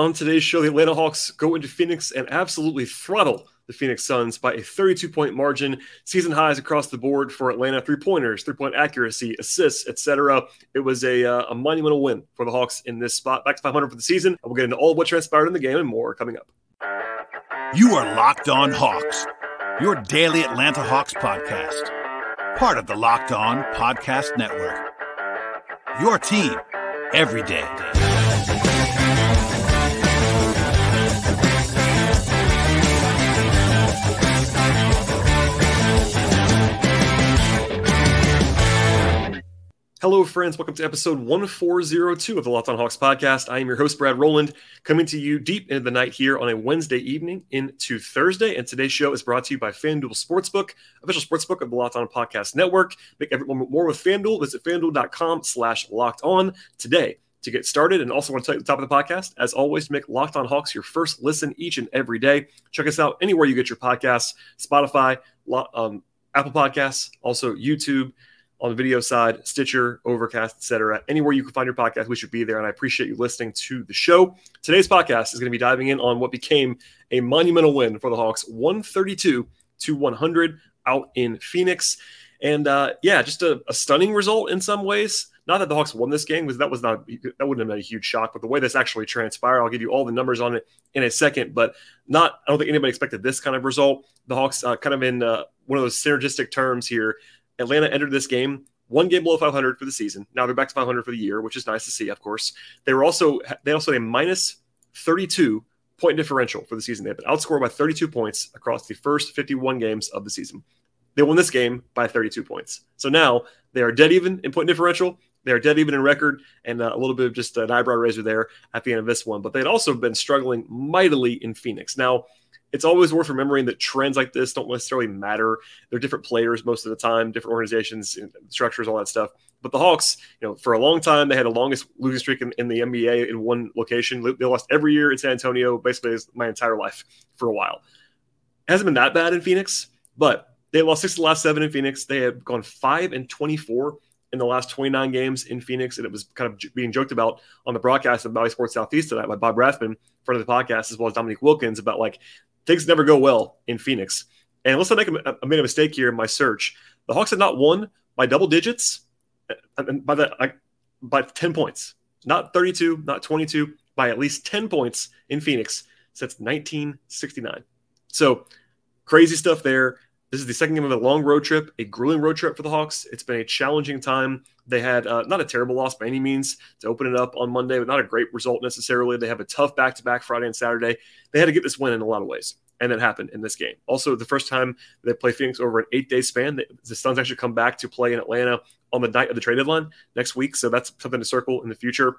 On today's show, the Atlanta Hawks go into Phoenix and absolutely throttle the Phoenix Suns by a 32 point margin. Season highs across the board for Atlanta three pointers, three point accuracy, assists, etc. It was a, uh, a monumental win for the Hawks in this spot. Back to 500 for the season. We'll get into all of what transpired in the game and more coming up. You are Locked On Hawks, your daily Atlanta Hawks podcast, part of the Locked On Podcast Network. Your team every day. Hello, friends. Welcome to episode 1402 of the Locked on Hawks podcast. I am your host, Brad Rowland, coming to you deep into the night here on a Wednesday evening into Thursday. And today's show is brought to you by FanDuel Sportsbook, official sportsbook of the Locked on Podcast Network. Make every moment more with FanDuel. Visit fanduel.com slash locked on today to get started. And also want to tell you at the top of the podcast, as always, to make Locked on Hawks your first listen each and every day. Check us out anywhere you get your podcasts, Spotify, um, Apple Podcasts, also YouTube on the video side, Stitcher, Overcast, etc. Anywhere you can find your podcast, we should be there. And I appreciate you listening to the show. Today's podcast is going to be diving in on what became a monumental win for the Hawks, 132 to 100 out in Phoenix. And uh, yeah, just a, a, stunning result in some ways. Not that the Hawks won this game, because that was not that wouldn't have been a huge shock. But the way this actually transpired, I'll give you all the numbers on it in a second. But not, I don't think anybody expected this kind of result. The Hawks, uh, kind of in uh, one of those synergistic terms here, Atlanta entered this game one game below 500 for the season. Now they're back to 500 for the year, which is nice to see. Of course, they were also they also had a minus 32 point differential for the season. They've been outscored by 32 points across the first 51 games of the season. They won this game by 32 points. So now they are dead even in point differential. They are dead even in record, and uh, a little bit of just an eyebrow raiser there at the end of this one. But they'd also been struggling mightily in Phoenix. Now it's always worth remembering that trends like this don't necessarily matter. They're different players most of the time, different organizations, structures, all that stuff. But the Hawks, you know, for a long time, they had the longest losing streak in, in, the NBA in one location. They lost every year in San Antonio, basically my entire life for a while. It hasn't been that bad in Phoenix, but they lost six of the last seven in Phoenix. They have gone five and 24 in the last 29 games in Phoenix. And it was kind of being joked about on the broadcast of Bally Sports Southeast tonight by Bob Rathbun, front of the podcast, as well as Dominique Wilkins, about like things never go well in Phoenix. And let's not make a, I made a mistake here in my search. The Hawks have not won by double digits, uh, by the by ten points, not thirty-two, not twenty-two, by at least ten points in Phoenix since 1969. So crazy stuff there. This is the second game of a long road trip, a grueling road trip for the Hawks. It's been a challenging time. They had uh, not a terrible loss by any means to open it up on Monday, but not a great result necessarily. They have a tough back to back Friday and Saturday. They had to get this win in a lot of ways, and that happened in this game. Also, the first time they play Phoenix over an eight day span, the Suns actually come back to play in Atlanta on the night of the trade deadline next week. So that's something to circle in the future.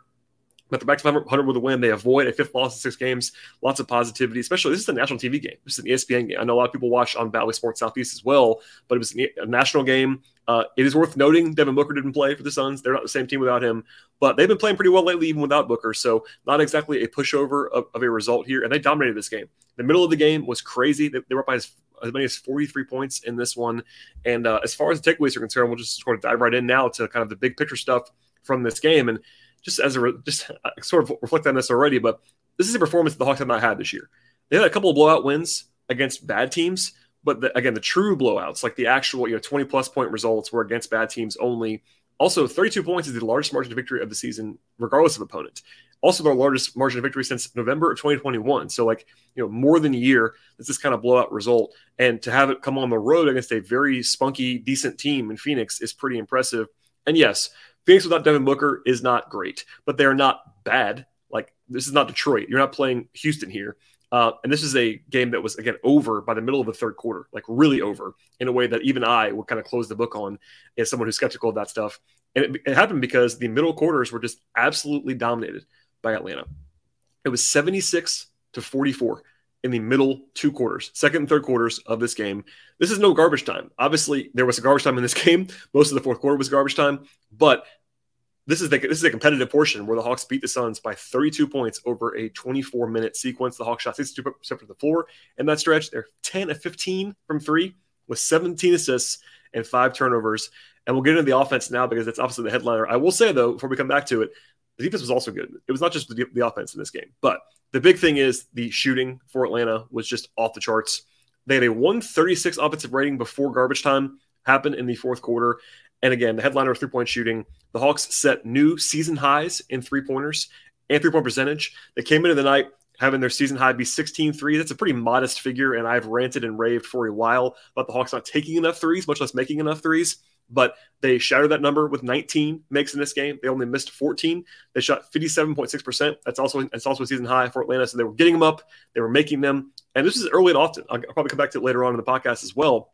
But they're back to 500 with a win. They avoid a fifth loss in six games. Lots of positivity, especially this is a national TV game. This is an ESPN game. I know a lot of people watch on Bally Sports Southeast as well, but it was a national game. Uh, it is worth noting Devin Booker didn't play for the Suns. They're not the same team without him, but they've been playing pretty well lately, even without Booker. So not exactly a pushover of, of a result here. And they dominated this game. The middle of the game was crazy. They, they were up by as, as, many as 43 points in this one. And uh, as far as the takeaways are concerned, we'll just sort of dive right in now to kind of the big picture stuff from this game. And just as a just uh, sort of reflect on this already, but this is a performance the Hawks have not had this year. They had a couple of blowout wins against bad teams, but the, again, the true blowouts, like the actual you know 20 plus point results, were against bad teams only. Also, 32 points is the largest margin of victory of the season, regardless of opponent. Also, their largest margin of victory since November of 2021. So, like, you know, more than a year, it's this kind of blowout result. And to have it come on the road against a very spunky, decent team in Phoenix is pretty impressive. And yes, Phoenix without Devin Booker is not great, but they're not bad. Like this is not Detroit. You're not playing Houston here. Uh, and this is a game that was again over by the middle of the third quarter, like really over in a way that even I would kind of close the book on as someone who's skeptical of that stuff. And it, it happened because the middle quarters were just absolutely dominated by Atlanta. It was 76 to 44 in the middle two quarters, second and third quarters of this game. This is no garbage time. Obviously, there was a garbage time in this game. Most of the fourth quarter was garbage time, but this is the, this is a competitive portion where the Hawks beat the Suns by 32 points over a 24 minute sequence. The Hawks shot 62% from the floor in that stretch. They're 10 of 15 from three with 17 assists and five turnovers. And we'll get into the offense now because that's obviously the headliner. I will say though, before we come back to it, the defense was also good. It was not just the, the offense in this game, but the big thing is the shooting for Atlanta was just off the charts. They had a 136 offensive rating before garbage time happened in the fourth quarter. And again, the headliner of three point shooting, the Hawks set new season highs in three pointers and three point percentage. They came into the night having their season high be 16 threes. That's a pretty modest figure. And I've ranted and raved for a while about the Hawks not taking enough threes, much less making enough threes. But they shattered that number with 19 makes in this game. They only missed 14. They shot 57.6%. That's also that's also a season high for Atlanta. So they were getting them up, they were making them. And this is early and often. I'll probably come back to it later on in the podcast as well.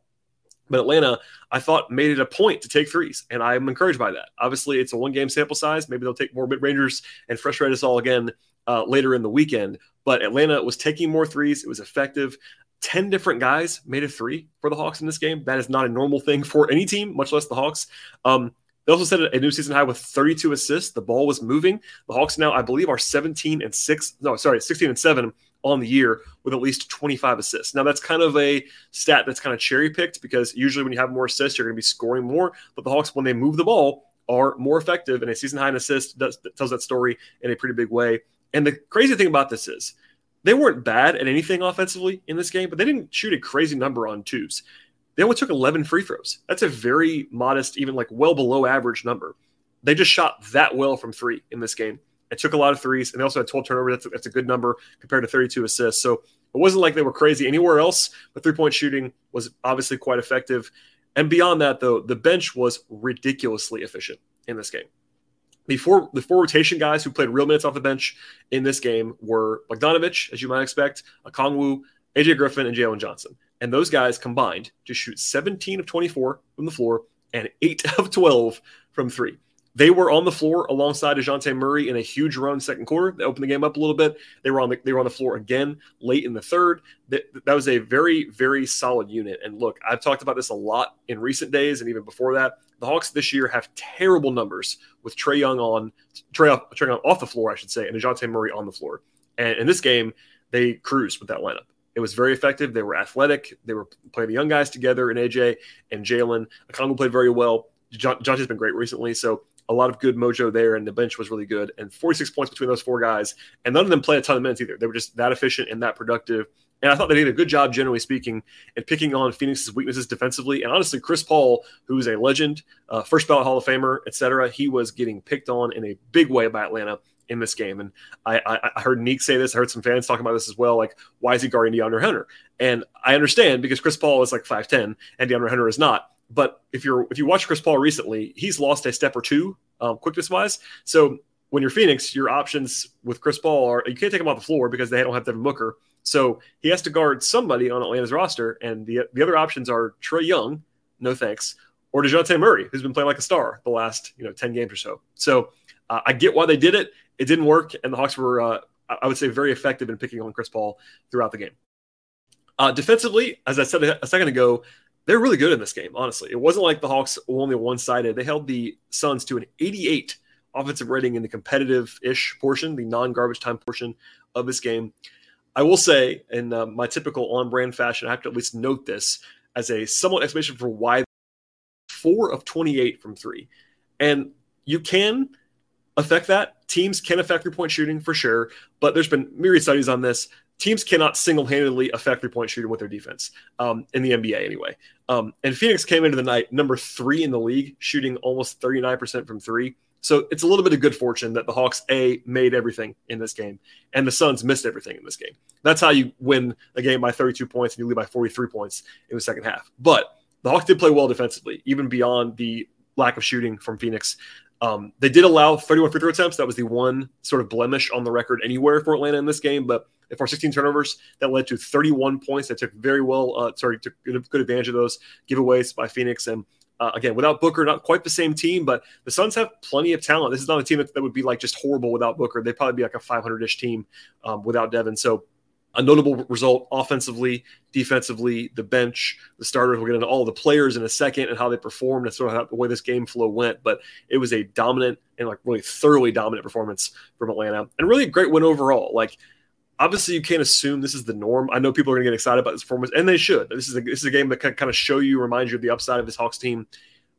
But Atlanta, I thought, made it a point to take threes, and I'm encouraged by that. Obviously, it's a one game sample size. Maybe they'll take more mid rangers and frustrate us all again uh, later in the weekend. But Atlanta was taking more threes. It was effective. 10 different guys made a three for the Hawks in this game. That is not a normal thing for any team, much less the Hawks. Um, they also set a new season high with 32 assists. The ball was moving. The Hawks now, I believe, are 17 and 6. No, sorry, 16 and 7 on the year with at least 25 assists. Now, that's kind of a stat that's kind of cherry picked because usually when you have more assists, you're going to be scoring more. But the Hawks, when they move the ball, are more effective. And a season high in assists does, tells that story in a pretty big way. And the crazy thing about this is they weren't bad at anything offensively in this game, but they didn't shoot a crazy number on twos. They only took 11 free throws. That's a very modest, even like well below average number. They just shot that well from three in this game. It took a lot of threes, and they also had 12 turnovers. That's a, that's a good number compared to 32 assists. So it wasn't like they were crazy anywhere else, but three point shooting was obviously quite effective. And beyond that, though, the bench was ridiculously efficient in this game. The four, the four rotation guys who played real minutes off the bench in this game were Bogdanovich, as you might expect, Okongwu, AJ Griffin, and Jalen Johnson. And those guys combined to shoot 17 of 24 from the floor and 8 of 12 from three. They were on the floor alongside Dejounte Murray in a huge run second quarter. They opened the game up a little bit. They were on the they were on the floor again late in the third. That, that was a very very solid unit. And look, I've talked about this a lot in recent days and even before that. The Hawks this year have terrible numbers with Trae Young on Trae, off, Trae Young off the floor, I should say, and Dejounte Murray on the floor. And in this game, they cruised with that lineup. It was very effective. They were athletic. They were playing the young guys together, and AJ and Jalen. Okongwu played very well. John, John has been great recently. So a lot of good mojo there, and the bench was really good. And 46 points between those four guys, and none of them played a ton of minutes either. They were just that efficient and that productive. And I thought they did a good job, generally speaking, in picking on Phoenix's weaknesses defensively. And honestly, Chris Paul, who's a legend, uh, first ballot Hall of Famer, etc., he was getting picked on in a big way by Atlanta in this game. And I, I, I heard Nique say this. I heard some fans talking about this as well. Like, why is he guarding DeAndre Hunter? And I understand because Chris Paul is like 5'10 and DeAndre Hunter is not. But if you're if you watch Chris Paul recently, he's lost a step or two um, quickness wise. So when you're Phoenix, your options with Chris Paul are you can't take him off the floor because they don't have Devin Booker. So he has to guard somebody on Atlanta's roster, and the the other options are Trae Young, no thanks, or Dejounte Murray, who's been playing like a star the last you know ten games or so. So uh, I get why they did it. It didn't work, and the Hawks were uh, I would say very effective in picking on Chris Paul throughout the game. Uh, defensively, as I said a second ago, they're really good in this game, honestly. It wasn't like the Hawks were only one sided. They held the Suns to an 88 offensive rating in the competitive ish portion, the non garbage time portion of this game. I will say, in uh, my typical on brand fashion, I have to at least note this as a somewhat explanation for why four of 28 from three. And you can affect that. Teams can affect three point shooting for sure, but there's been myriad studies on this teams cannot single-handedly affect three-point shooting with their defense um, in the NBA anyway. Um, and Phoenix came into the night number three in the league, shooting almost 39% from three. So it's a little bit of good fortune that the Hawks a made everything in this game, and the Suns missed everything in this game. That's how you win a game by 32 points and you lead by 43 points in the second half. But the Hawks did play well defensively, even beyond the lack of shooting from Phoenix. Um, they did allow 31 free throw attempts. That was the one sort of blemish on the record anywhere for Atlanta in this game. But for 16 turnovers, that led to 31 points. They took very well, uh, sorry, took good advantage of those giveaways by Phoenix. And uh, again, without Booker, not quite the same team, but the Suns have plenty of talent. This is not a team that, that would be like just horrible without Booker. They'd probably be like a 500 ish team um, without Devin. So a notable result offensively, defensively, the bench, the starters. We'll get into all the players in a second and how they performed and sort of how, the way this game flow went. But it was a dominant and like really thoroughly dominant performance from Atlanta and really a great win overall. Like, obviously, you can't assume this is the norm. I know people are going to get excited about this performance, and they should. This is a, this is a game that can kind of show you, remind you of the upside of this Hawks team.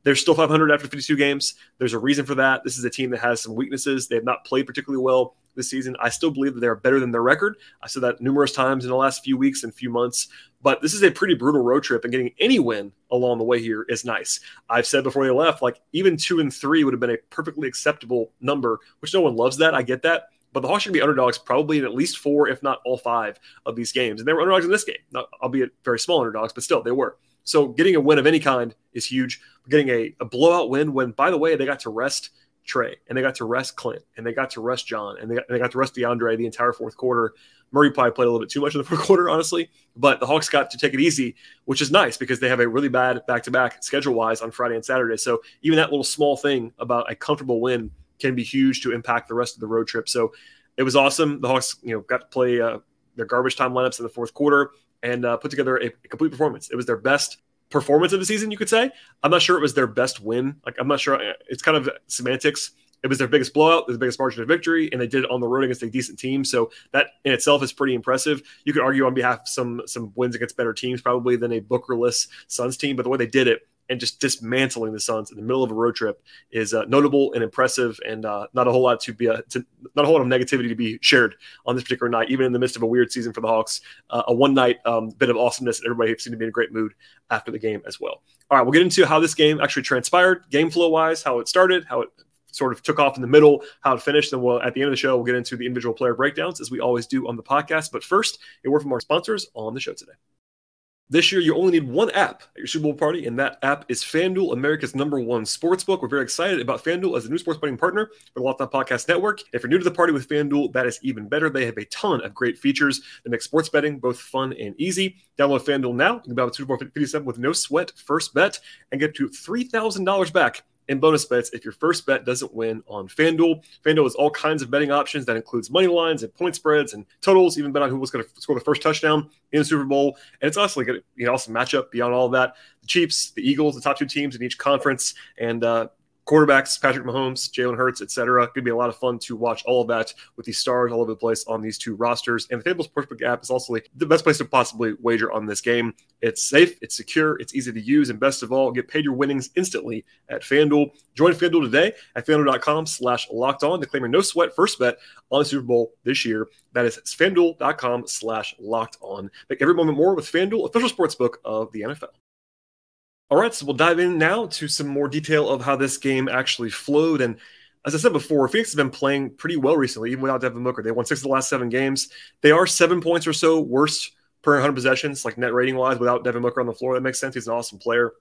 They're still 500 after 52 games. There's a reason for that. This is a team that has some weaknesses. They have not played particularly well this season. I still believe that they're better than their record. I said that numerous times in the last few weeks and few months. But this is a pretty brutal road trip, and getting any win along the way here is nice. I've said before they left, like even two and three would have been a perfectly acceptable number, which no one loves that. I get that. But the Hawks should be underdogs probably in at least four, if not all five of these games. And they were underdogs in this game, albeit very small underdogs, but still they were. So getting a win of any kind is huge. Getting a, a blowout win when, by the way, they got to rest Trae and they got to rest Clint and they got to rest John and they got, and they got to rest DeAndre the entire fourth quarter. Murray probably played a little bit too much in the fourth quarter, honestly, but the Hawks got to take it easy, which is nice because they have a really bad back to back schedule wise on Friday and Saturday. So even that little small thing about a comfortable win can be huge to impact the rest of the road trip. So it was awesome. The Hawks, you know, got to play uh, their garbage time lineups in the fourth quarter and uh, put together a, a complete performance. It was their best performance of the season, you could say. I'm not sure it was their best win. Like I'm not sure. It's kind of semantics. It was their biggest blowout, the biggest margin of victory, and they did it on the road against a decent team. So that in itself is pretty impressive. You could argue on behalf of some some wins against better teams probably than a Bookerless Suns team, but the way they did it and just dismantling the Suns in the middle of a road trip is uh, notable and impressive, and uh, not a whole lot to be a, uh, to, not a whole lot of negativity to be shared on this particular night, even in the midst of a weird season for the Hawks. Uh, a one night um, bit of awesomeness, and everybody seemed to be in a great mood after the game as well. All right, we'll get into how this game actually transpired, game flow wise, how it started, how it sort of took off in the middle, how it finished. Then we'll at the end of the show, we'll get into the individual player breakdowns as we always do on the podcast. But first, a word from our sponsors on the show today. This year, you only need one app at your Super Bowl party, and that app is FanDuel, America's number one sports book. We're very excited about FanDuel as a new sports betting partner for the Locked On Podcast Network. If you're new to the party with FanDuel, that is even better. They have a ton of great features that make sports betting both fun and easy. Download FanDuel now. You can bet on Super Bowl 57 with no sweat first bet and get to $3,000 back and bonus bets if your first bet doesn't win on FanDuel. FanDuel has all kinds of betting options that includes money lines and point spreads and totals, even bet on who was going to score the first touchdown in the Super Bowl. And it's also like you know, awesome matchup beyond all that. The Chiefs, the Eagles, the top two teams in each conference, and uh, quarterbacks, Patrick Mahomes, Jalen Hurts, etc. Could be a lot of fun to watch all of that with these stars all over the place on these two rosters. And the FanDuel Sportsbook app is also the best place to possibly wager on this game. It's safe, it's secure, it's easy to use, and best of all, get paid your winnings instantly at FanDuel. Join FanDuel today at FanDuel.com slash locked on to claim your no sweat first bet on the Super Bowl this year. That is FanDuel.com slash locked on. Make every moment more with FanDuel, official sportsbook of the NFL. All right, so we'll dive in now to some more detail of how this game actually flowed. And as I said before, Phoenix has been playing pretty well recently, even without Devin Booker. They won six of the last seven games. They are seven points or so worse per 100 possessions, like net rating wise, without Devin Booker on the floor. That makes sense. He's an awesome player.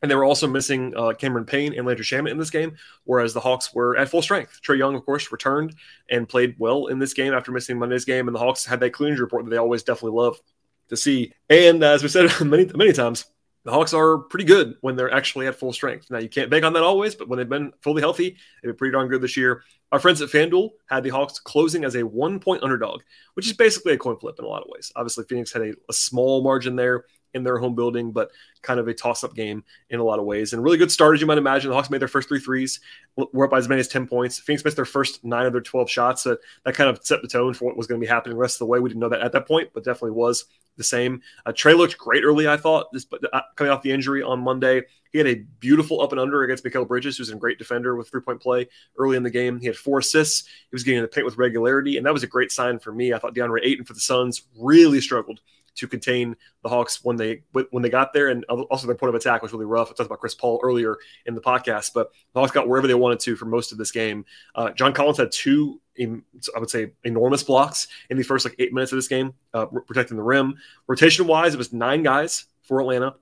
And they were also missing uh, Cameron Payne and Landry Shamet in this game, whereas the Hawks were at full strength. Trae Young, of course, returned and played well in this game after missing Monday's game. And the Hawks had that clean report that they always definitely love to see. And uh, as we said many, many times, the Hawks are pretty good when they're actually at full strength. Now, you can't bank on that always, but when they've been fully healthy, they've been pretty darn good this year. Our friends at FanDuel had the Hawks closing as a one point underdog, which is basically a coin flip in a lot of ways. Obviously, Phoenix had a, a small margin there in their home building, but kind of a toss up game in a lot of ways. And really good start, as you might imagine. The Hawks made their first three threes, were up by as many as 10 points. Phoenix missed their first nine of their 12 shots. So that kind of set the tone for what was going to be happening the rest of the way. We didn't know that at that point, but definitely was the same. Uh, Trae looked great early, I thought, this, uh, coming off the injury on Monday. He had a beautiful up and under against Mikal Bridges, who's a great defender with three point play early in the game. He had four assists. He was getting in the paint with regularity, and that was a great sign for me. I thought DeAndre Ayton for the Suns really struggled to contain the Hawks when they when they got there, and also their point of attack was really rough. I talked about Chris Paul earlier in the podcast, but the Hawks got wherever they wanted to for most of this game. Uh, John Collins had two, I would say, enormous blocks in the first like eight minutes of this game, uh, protecting the rim. Rotation wise, it was nine guys for Atlanta.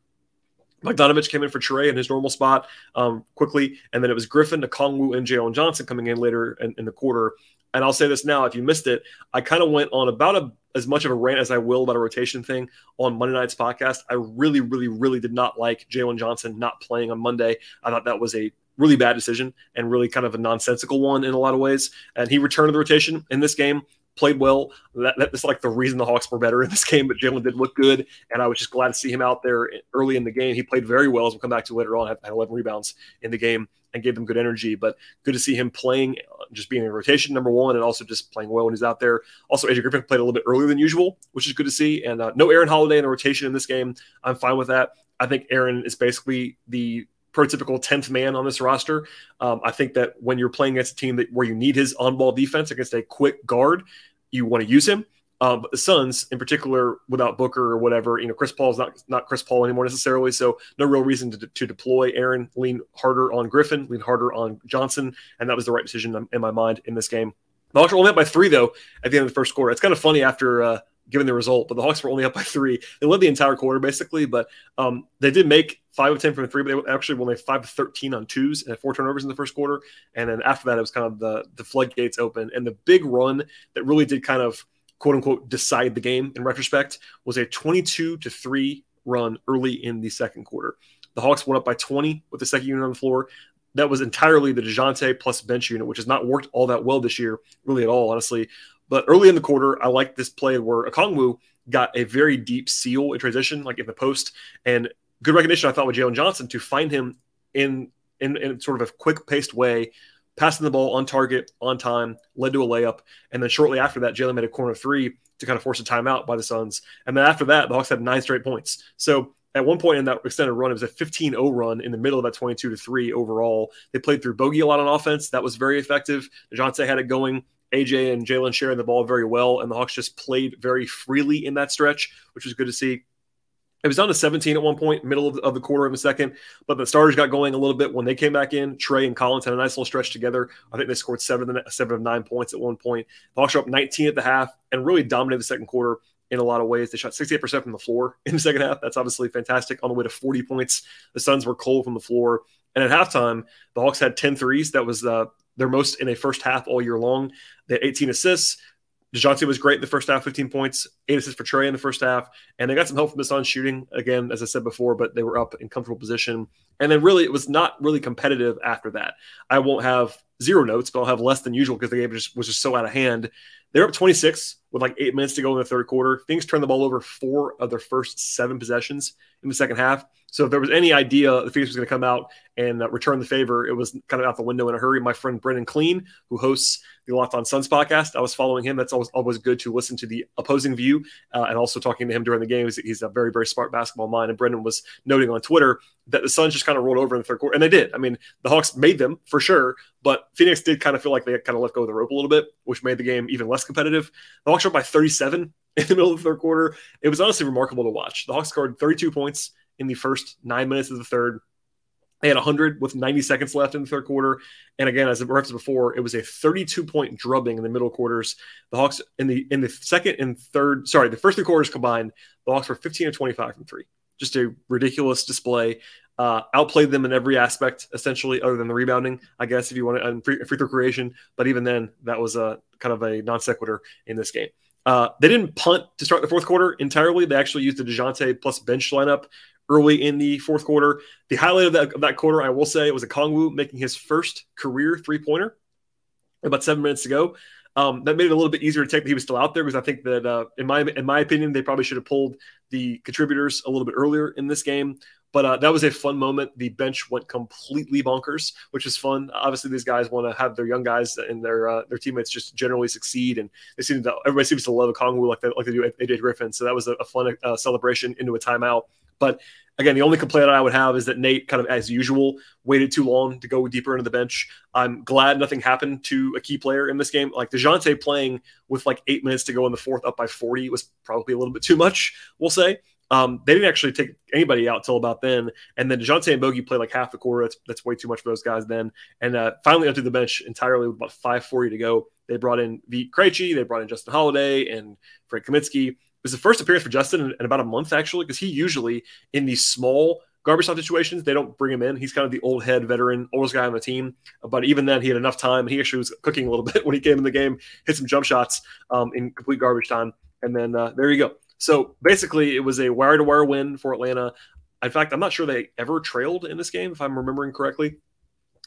Bogdanovich came in for Trae in his normal spot um, quickly, and then it was Griffin, Okongwu, and Jalen Johnson coming in later in, in the quarter. And I'll say this now: if you missed it, I kind of went on about a as much of a rant as I will about a rotation thing on Monday night's podcast. I really, really, really did not like Jalen Johnson not playing on Monday. I thought that was a really bad decision and really kind of a nonsensical one in a lot of ways. And he returned to the rotation in this game, played well. That, that's like the reason the Hawks were better in this game, but Jalen did look good. And I was just glad to see him out there early in the game. He played very well, as we'll come back to later on, had 11 rebounds in the game and gave them good energy. But good to see him playing, just being in rotation, number one, and also just playing well when he's out there. Also, AJ Griffin played a little bit earlier than usual, which is good to see. And uh, no Aaron Holiday in the rotation in this game. I'm fine with that. I think Aaron is basically the prototypical 10th man on this roster. Um, I think that when you're playing against a team that where you need his on ball defense against a quick guard, you want to use him. But the Suns, in particular, without Booker or whatever, you know, Chris Paul is not not Chris Paul anymore necessarily. So no real reason to, to deploy Aaron, lean harder on Griffin, lean harder on Johnson, and that was the right decision in my mind in this game. The Hawks were only up by three though at the end of the first quarter. It's kind of funny after uh, given the result, but the Hawks were only up by three. They led the entire quarter basically, but um, they did make five of ten from three, but they actually only five of thirteen on twos and four turnovers in the first quarter. And then after that, it was kind of the the floodgates open, and the big run that really did kind of quote unquote decide the game in retrospect was a 22 to 3 run early in the second quarter. The Hawks went up by 20 with the second unit on the floor. That was entirely the DeJounte plus bench unit, which has not worked all that well this year, really at all, honestly. But early in the quarter, I liked this play where Okongwu got a very deep seal in transition, like in the post, and good recognition, I thought, with Jalen Johnson to find him in, in, in sort of a quick paced way passing the ball on target, on time, led to a layup. And then shortly after that, Jalen made a corner three to kind of force a timeout by the Suns. And then after that, the Hawks had nine straight points. So at one point in that extended run, it was a 15 0 run in the middle of that 22 to 3 overall. They played through Bogey a lot on offense. That was very effective. DeJounte had it going. AJ and Jalen sharing the ball very well, and the Hawks just played very freely in that stretch, which was good to see. It was down to 17 at one point, middle of the, of the quarter in the second, but the starters got going a little bit when they came back in. Trae and Collins had a nice little stretch together. I think they scored seven, seven of nine points at one point. Hawks were up 19 at the half and really dominated the second quarter in a lot of ways. They shot 68% from the floor in the second half. That's obviously fantastic. On the way to 40 points, the Suns were cold from the floor. And at halftime, the Hawks had 10 threes. That was uh, their most in a first half all year long. They had 18 assists. DeJounte was great in the first half, 15 points, eight assists for Trae in the first half. And they got some help from the Suns shooting, again, as I said before, but they were up in comfortable position. And then really, it was not really competitive after that. I won't have zero notes, but I'll have less than usual because the game just, was just so out of hand. They're up 26 with like eight minutes to go in the third quarter. Things turned the ball over four of their first seven possessions in the second half. So if there was any idea the Phoenix was going to come out and uh, return the favor, it was kind of out the window in a hurry. My friend Brendan Clean, who hosts the Locked On Suns podcast, I was following him. That's always always good to listen to the opposing view uh, and also talking to him during the game. He's, he's, a very very smart basketball mind. And Brendan was noting on Twitter that the Suns just kind of rolled over in the third quarter, and they did. I mean, the Hawks made them for sure, but Phoenix did kind of feel like they kind of let go of the rope a little bit, which made the game even less competitive. The Hawks were up by 37 in the middle of the third quarter. It was honestly remarkable to watch. The Hawks scored 32 points in the first nine minutes of the third. They had 100 with 90 seconds left in the third quarter. And again, as I referenced before, it was a 32 point drubbing in the middle quarters. The Hawks in the in the second and third, sorry, the first three quarters combined, the Hawks were 15 and 25 from three. Just a ridiculous display. Uh, outplayed them in every aspect, essentially, other than the rebounding, I guess, if you want to, and free, free throw creation. But even then, that was a kind of a non sequitur in this game. Uh, they didn't punt to start the fourth quarter entirely. They actually used the DeJounte plus bench lineup early in the fourth quarter. The highlight of that, of that quarter, I will say, it was Okongwu making his first career three pointer about seven minutes ago. Um, that made it a little bit easier to take that he was still out there because I think that, uh, in my in my opinion, they probably should have pulled the contributors a little bit earlier in this game. But uh, that was a fun moment. The bench went completely bonkers, which is fun. Obviously, these guys want to have their young guys and their uh, their teammates just generally succeed, and they seem to everybody seems to love Okongwu like they like they do AJ Griffin. So that was a, a fun uh, celebration into a timeout. But again, the only complaint I would have is that Nate, kind of as usual, waited too long to go deeper into the bench. I'm glad nothing happened to a key player in this game. Like DeJounte playing with like eight minutes to go in the fourth up by 40 was probably a little bit too much, we'll say. Um, they didn't actually take anybody out till about then. And then DeJounte and Bogey played like half the quarter. That's, that's way too much for those guys then. And uh, finally, onto the bench entirely with about 540 to go. They brought in Vit Krejci, they brought in Justin Holiday and Frank Kaminsky was the first appearance for Justin in, in about a month, actually, because he usually in these small garbage time situations, they don't bring him in. He's kind of the old head veteran, oldest guy on the team. But even then, he had enough time. And he actually was cooking a little bit when he came in the game, hit some jump shots um, in complete garbage time. And then uh, there you go. So basically, it was a wire to wire win for Atlanta. In fact, I'm not sure they ever trailed in this game, if I'm remembering correctly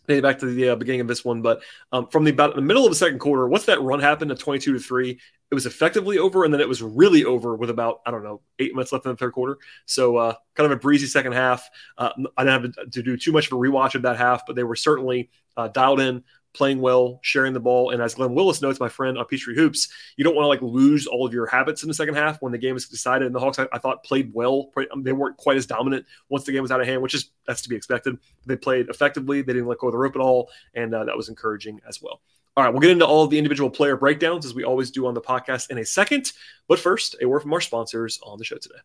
back to the uh, beginning of this one, but um, from the about the middle of the second quarter, once that run happened at 22 to three, it was effectively over, and then it was really over with about I don't know eight minutes left in the third quarter. So uh, kind of a breezy second half. Uh, I didn't have to, to, do too much of a rewatch of that half, but they were certainly uh, dialed in, playing well, sharing the ball. And as Glenn Willis notes, my friend on Peachtree Hoops, you don't want to like lose all of your habits in the second half when the game is decided. And the Hawks, I, I thought, played well. They weren't quite as dominant once the game was out of hand, which is that's to be expected. They played effectively. They didn't let go of the rope at all, and uh, that was encouraging as well. All right, we'll get into all the individual player breakdowns as we always do on the podcast in a second. But first, a word from our sponsors on the show today.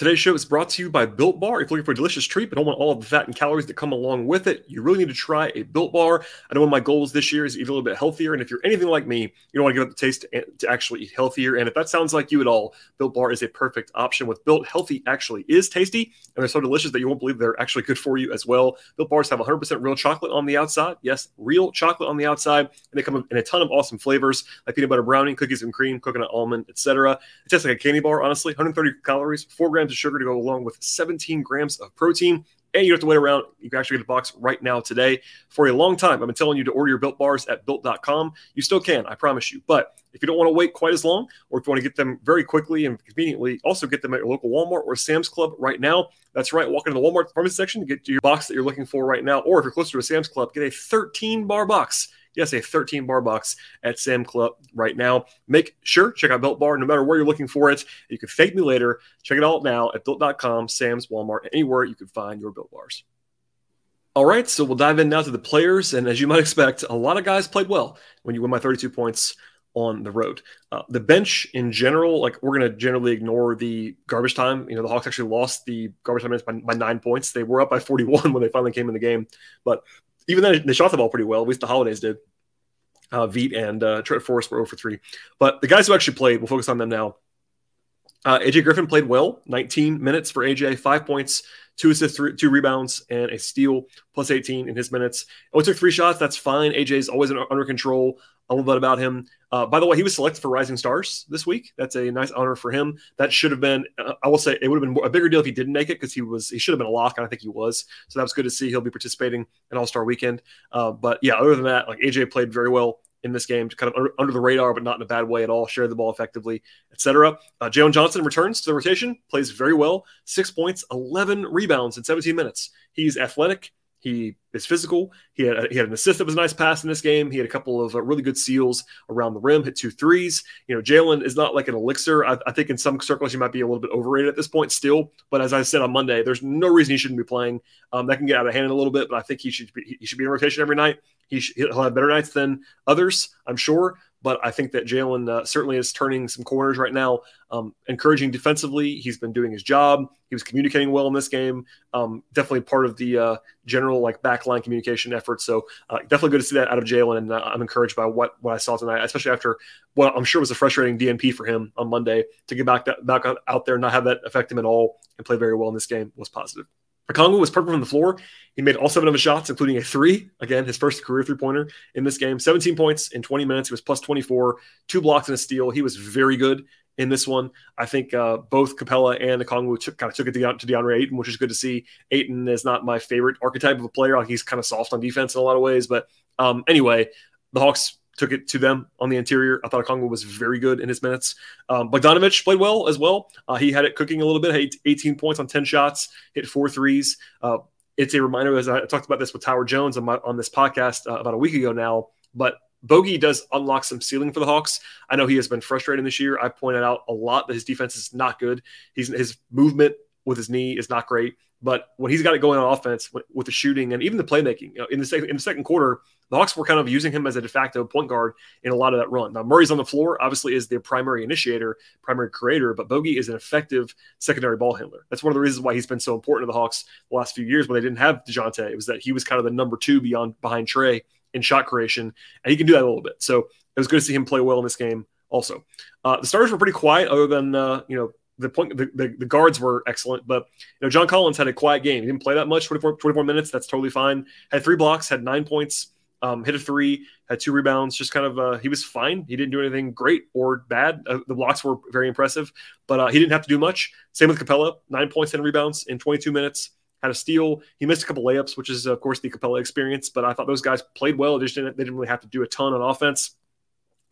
Today's show is brought to you by Built Bar. If you're looking for a delicious treat but don't want all of the fat and calories that come along with it, you really need to try a Built Bar. I know one of my goals this year is to eat a little bit healthier. And if you're anything like me, you don't want to give up the taste to, to actually eat healthier. And if that sounds like you at all, Built Bar is a perfect option. With Built, healthy actually is tasty. And they're so delicious that you won't believe they're actually good for you as well. Built Bars have 100% real chocolate on the outside. Yes, real chocolate on the outside. And they come in a ton of awesome flavors like peanut butter brownie, cookies and cream, coconut almond, etc. It tastes like a candy bar, honestly. 130 calories, 4 grams of sugar to go along with with 17 grams of protein. And you don't have to wait around. You can actually get a box right now today. For a long time, I've been telling you to order your built bars at built.com. You still can, I promise you. But if you don't want to wait quite as long, or if you want to get them very quickly and conveniently, also get them at your local Walmart or Sam's Club right now. That's right. Walk into the Walmart pharmacy section to get your box that you're looking for right now. Or if you're closer to a Sam's Club, get a 13 bar box Yes, a 13 bar box at Sam Club right now. Make sure check out Built Bar no matter where you're looking for it. You can thank me later. Check it out now at built.com, Sam's, Walmart, anywhere you can find your Built Bars. All right, so we'll dive in now to the players. And as you might expect, a lot of guys played well when you win by 32 points on the road. Uh, the bench in general, like we're going to generally ignore the garbage time. You know, the Hawks actually lost the garbage time minutes by, by, nine points. They were up by 41 when they finally came in the game, but even then they shot the ball pretty well. At least the Holidays did. Uh, Vit and uh, Trent Forrest were over 3. But the guys who actually played, we'll focus on them now. Uh, AJ Griffin played well, 19 minutes for AJ, five points, two assists, three, two rebounds, and a steal, plus 18 in his minutes. Only took three shots. That's fine. AJ's always under control. A little bit about him. Uh, by the way, he was selected for Rising Stars this week. That's a nice honor for him. That should have been, uh, I will say, it would have been a bigger deal if he didn't make it because he was he should have been a lock, and I think he was. So that was good to see. He'll be participating in All Star Weekend. Uh, but yeah, other than that, like AJ played very well in this game, kind of under the radar, but not in a bad way at all. Shared the ball effectively, etc. Uh, Jalen Johnson returns to the rotation, plays very well. Six points, 11 rebounds in 17 minutes. He's athletic. He is physical. He had, he had an assist that was a nice pass in this game. He had a couple of uh, really good seals around the rim, hit two threes. You know, Jalen is not like an elixir. I, I, think in some circles he might be a little bit overrated at this point still. But as I said on Monday, there's no reason he shouldn't be playing. Um, that can get out of hand a little bit, but I think he should be, he should be in rotation every night. He sh- he'll have better nights than others, I'm sure. But I think that Jalen uh, certainly is turning some corners right now. Um, encouraging defensively, he's been doing his job. He was communicating well in this game. Um, definitely part of the uh, general like backline communication effort. So uh, definitely good to see that out of Jalen, and uh, I'm encouraged by what what I saw tonight, especially after what I'm sure was a frustrating DNP for him on Monday to get back that, back out there, and not have that affect him at all, and play very well in this game was positive. Okongwu was perfect from the floor. He made all seven of his shots, including a three. Again, his first career three pointer in this game. 17 points in 20 minutes. He was plus 24, two blocks and a steal. He was very good in this one. I think uh, both Capela and Okongwu took, kind of took it to, to DeAndre Ayton, which is good to see. Ayton is not my favorite archetype of a player. He's kind of soft on defense in a lot of ways. But um, anyway, the Hawks took it to them on the interior. I thought Okongwu was very good in his minutes. Um, Bogdanovich played well as well. Uh, he had it cooking a little bit, had 18 points on 10 shots, hit four threes. Uh, it's a reminder, as I talked about this with Tower Jones on, my, on this podcast uh, about a week ago now, but Bogey does unlock some ceiling for the Hawks. I know he has been frustrating this year. I pointed out a lot that his defense is not good. He's his movement with his knee is not great. But when he's got it going on offense with, with the shooting and even the playmaking, you know, in the second in the second quarter, the Hawks were kind of using him as a de facto point guard in a lot of that run. Now Murray's on the floor, obviously is the primary initiator, primary creator, but Bogey is an effective secondary ball handler. That's one of the reasons why he's been so important to the Hawks the last few years when they didn't have Dejounte. It was that he was kind of the number two beyond behind Trae in shot creation, and he can do that a little bit. So it was good to see him play well in this game. Also, uh, the starters were pretty quiet, other than uh, you know the point the, the, the, guards were excellent, but you know John Collins had a quiet game. He didn't play that much, 24, 24 minutes. That's totally fine. Had three blocks, had nine points, um, hit a three, had two rebounds. Just kind of uh, he was fine. He didn't do anything great or bad. Uh, the blocks were very impressive, but uh, he didn't have to do much. Same with Capela, nine points, ten rebounds in 22 minutes. Had a steal. He missed a couple layups, which is of course the Capela experience. But I thought those guys played well. They, didn't, they didn't really have to do a ton on offense.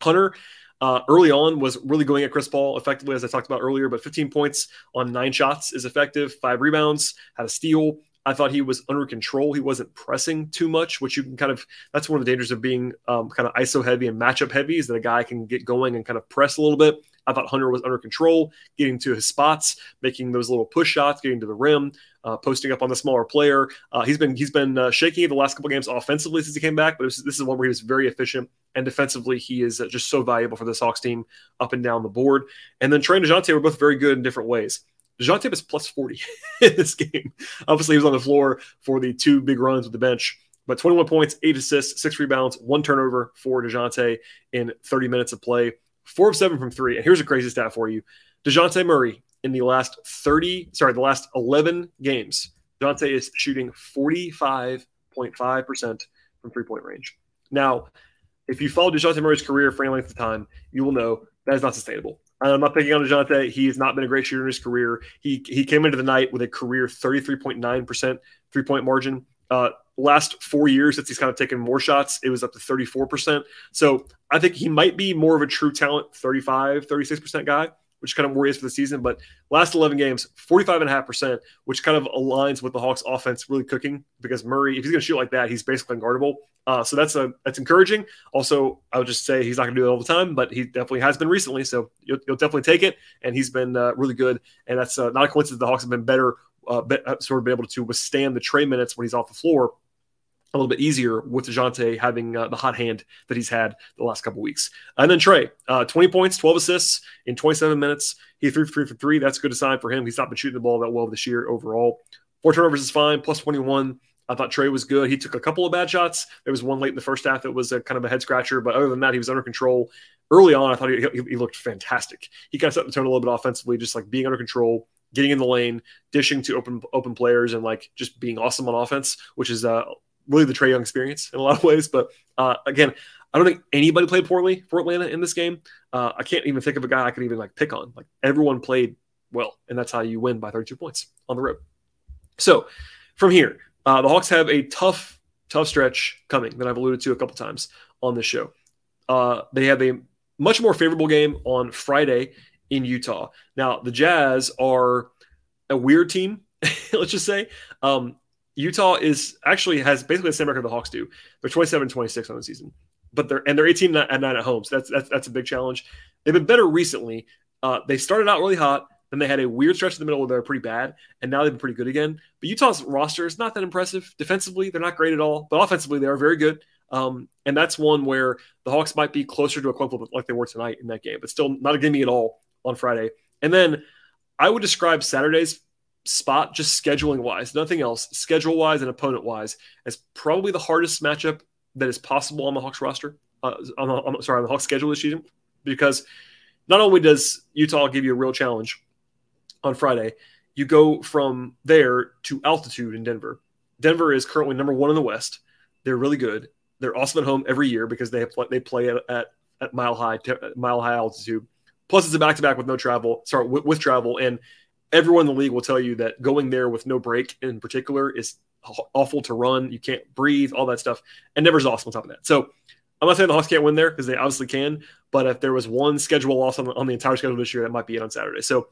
Hunter uh, early on was really going at Chris Paul effectively, as I talked about earlier. But 15 points on nine shots is effective. Five rebounds, had a steal. I thought he was under control. He wasn't pressing too much, which you can kind of, that's one of the dangers of being um, kind of ISO heavy and matchup heavy is that a guy can get going and kind of press a little bit. I thought Hunter was under control, getting to his spots, making those little push shots, getting to the rim, uh, posting up on the smaller player. Uh, he's been he's been uh, shaky the last couple games offensively since he came back, but was, this is one where he was very efficient and defensively he is uh, just so valuable for this Hawks team up and down the board. And then Trae and Dejounte were both very good in different ways. Dejounte was plus 40 in this game. Obviously, he was on the floor for the two big runs with the bench, but 21 points, eight assists, six rebounds, one turnover for Dejounte in 30 minutes of play, four of seven from three. And here's a crazy stat for you Dejounte Murray in the last 30, sorry, the last 11 games, Dejounte is shooting 45.5% from three point range. Now, if you follow Dejounte Murray's career for any length of time, you will know that is not sustainable. I'm not picking on Dejounte. He has not been a great shooter in his career. He he came into the night with a career 33.9% three point margin. Uh, last four years, since he's kind of taken more shots, it was up to 34%. So I think he might be more of a true talent, 35, 36% guy which kind of worries for the season. But last 11 games, 45.5%, which kind of aligns with the Hawks offense really cooking because Murray, if he's going to shoot like that, he's basically unguardable. Uh, so that's a that's encouraging. Also, I would just say he's not going to do it all the time, but he definitely has been recently. So you'll, you'll definitely take it. And he's been uh, really good. And that's uh, not a coincidence. The Hawks have been better, uh, be, uh, sort of been able to withstand the Trae minutes when he's off the floor a little bit easier with DeJounte having uh, the hot hand that he's had the last couple weeks. And then Trae, uh, 20 points, 12 assists in 27 minutes. He threw three for three. That's a good sign for him. He's not been shooting the ball that well this year overall. Four turnovers is fine, plus 21. I thought Trae was good. He took a couple of bad shots. There was one late in the first half that was a kind of a head scratcher, but other than that, he was under control. Early on, I thought he, he, he looked fantastic. He kind of set the tone a little bit offensively, just like being under control, getting in the lane, dishing to open open players, and like just being awesome on offense, which is uh, really the Trae Young experience in a lot of ways. But uh, again, I don't think anybody played poorly for Atlanta in this game. Uh, I can't even think of a guy I could even like pick on. Like everyone played well, and that's how you win by 32 points on the road. So from here, uh, the Hawks have a tough, tough stretch coming that I've alluded to a couple times on this show. Uh, they have a much more favorable game on Friday in Utah. Now the Jazz are a weird team. let's just say um, Utah is actually has basically the same record the Hawks do. They're 27 26 on the season, but they're and they're 18 and 9 at home. So that's that's that's a big challenge. They've been better recently. Uh, they started out really hot, then they had a weird stretch in the middle where they were pretty bad, and now they've been pretty good again. But Utah's roster is not that impressive. Defensively, they're not great at all, but offensively, they are very good. Um, and that's one where the Hawks might be closer to a flip like they were tonight in that game, but still not a gimme at all on Friday. And then I would describe Saturday's spot, just scheduling wise, nothing else, schedule wise and opponent wise, as probably the hardest matchup that is possible on the Hawks roster. Uh, on, the, sorry, on the Hawks schedule this season, because not only does Utah give you a real challenge on Friday, you go from there to altitude in Denver. Denver is currently number one in the West. They're really good. They're awesome at home every year because they have, they play at, at, at mile high mile high altitude. Plus, it's a back to back with no travel. Sorry, with, with travel, and everyone in the league will tell you that going there with no break in particular is awful to run. You can't breathe, all that stuff. And Denver's awesome on top of that. So I'm not saying the Hawks can't win there because they obviously can, but if there was one schedule loss on the, on the entire schedule this year, that might be it on Saturday. So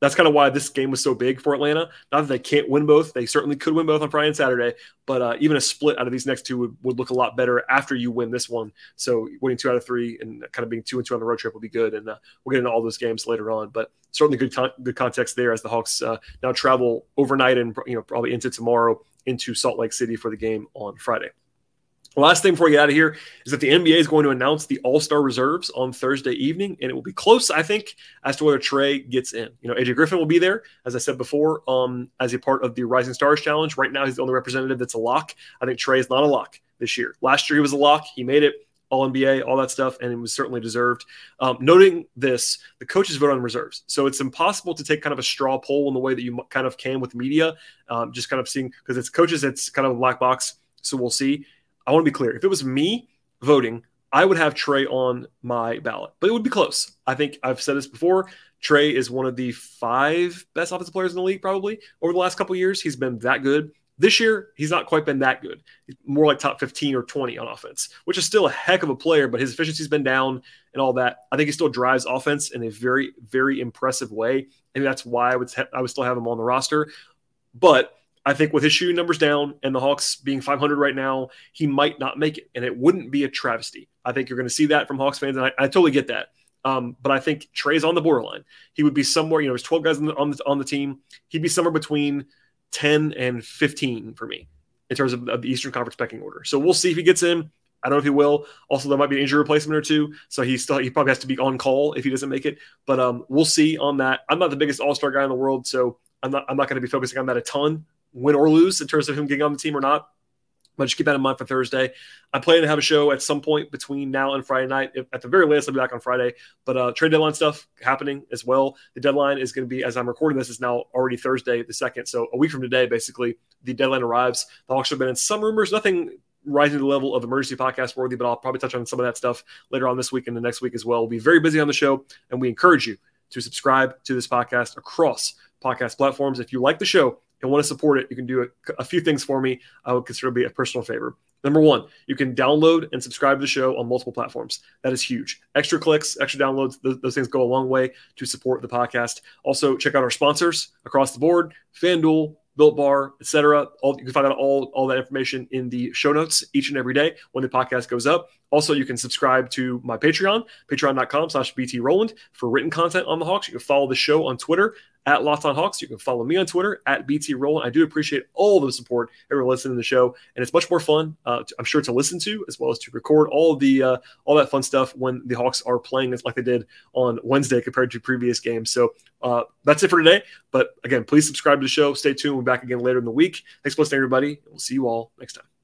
that's kind of why this game was so big for Atlanta. Not that they can't win both; they certainly could win both on Friday and Saturday. But uh, even a split out of these next two would, would look a lot better after you win this one. So winning two out of three and kind of being two and two on the road trip will be good. And uh, we'll get into all those games later on. But certainly good con- good context there as the Hawks uh, now travel overnight and you know probably into tomorrow into Salt Lake City for the game on Friday. Last thing before we get out of here is that the NBA is going to announce the All Star reserves on Thursday evening, and it will be close, I think, as to whether Trae gets in. You know, AJ Griffin will be there, as I said before, um, as a part of the Rising Stars Challenge. Right now, he's the only representative that's a lock. I think Trae is not a lock this year. Last year, he was a lock. He made it. All NBA, all that stuff, and it was certainly deserved. Um, noting this, the coaches vote on reserves, so it's impossible to take kind of a straw poll in the way that you kind of can with media. Um, just kind of seeing because it's coaches, it's kind of a black box. So we'll see. I want to be clear. If it was me voting, I would have Trae on my ballot, but it would be close. I think I've said this before. Trae is one of the five best offensive players in the league, probably over the last couple years. He's been that good. This year, he's not quite been that good. More like top 15 or 20 on offense, which is still a heck of a player, but his efficiency's been down and all that. I think he still drives offense in a very, very impressive way. And that's why I would, I would still have him on the roster. But I think with his shooting numbers down and the Hawks being 500 right now, he might not make it, and it wouldn't be a travesty. I think you're going to see that from Hawks fans, and I, I totally get that. Um, but I think Trae's on the borderline. He would be somewhere, you know, there's 12 guys on the, on the, on the team. He'd be somewhere between 10 and 15 for me in terms of, of, the Eastern Conference pecking order. So we'll see if he gets in. I don't know if he will. Also, there might be an injury replacement or two, so he still he probably has to be on call if he doesn't make it. But um, we'll see on that. I'm not the biggest All Star guy in the world, so I'm not I'm not going to be focusing on that a ton, win or lose, in terms of him getting on the team or not. But just keep that in mind for Thursday. I plan to have a show at some point between now and Friday night. If, at the very latest, I'll be back on Friday. But uh, trade deadline stuff happening as well. The deadline is going to be, as I'm recording this, is now already Thursday the second. So a week from today, basically, the deadline arrives. The Hawks have been in some rumors, nothing rising to the level of emergency podcast worthy, but I'll probably touch on some of that stuff later on this week and the next week as well. We'll be very busy on the show, and we encourage you to subscribe to this podcast across podcast platforms. If you like the show and want to support it, you can do a, a few things for me. I would consider it be a personal favor. Number one, you can download and subscribe to the show on multiple platforms. That is huge. Extra clicks, extra downloads, those, those things go a long way to support the podcast. Also, check out our sponsors across the board FanDuel, Built Bar, etc. All you can find out all, all that information in the show notes each and every day when the podcast goes up. Also, you can subscribe to my Patreon, patreon.com slash BT Rowland for written content on the Hawks. You can follow the show on Twitter at Locked on Hawks. You can follow me on Twitter at BT Rowland. I do appreciate all the support everyone listening to the show, and it's much more fun, uh, I'm sure, to listen to as well as to record all the uh, all that fun stuff when the Hawks are playing like they did on Wednesday compared to previous games. So uh, that's it for today. But again, please subscribe to the show. Stay tuned. We'll be back again later in the week. Thanks for listening, everybody. We'll see you all next time.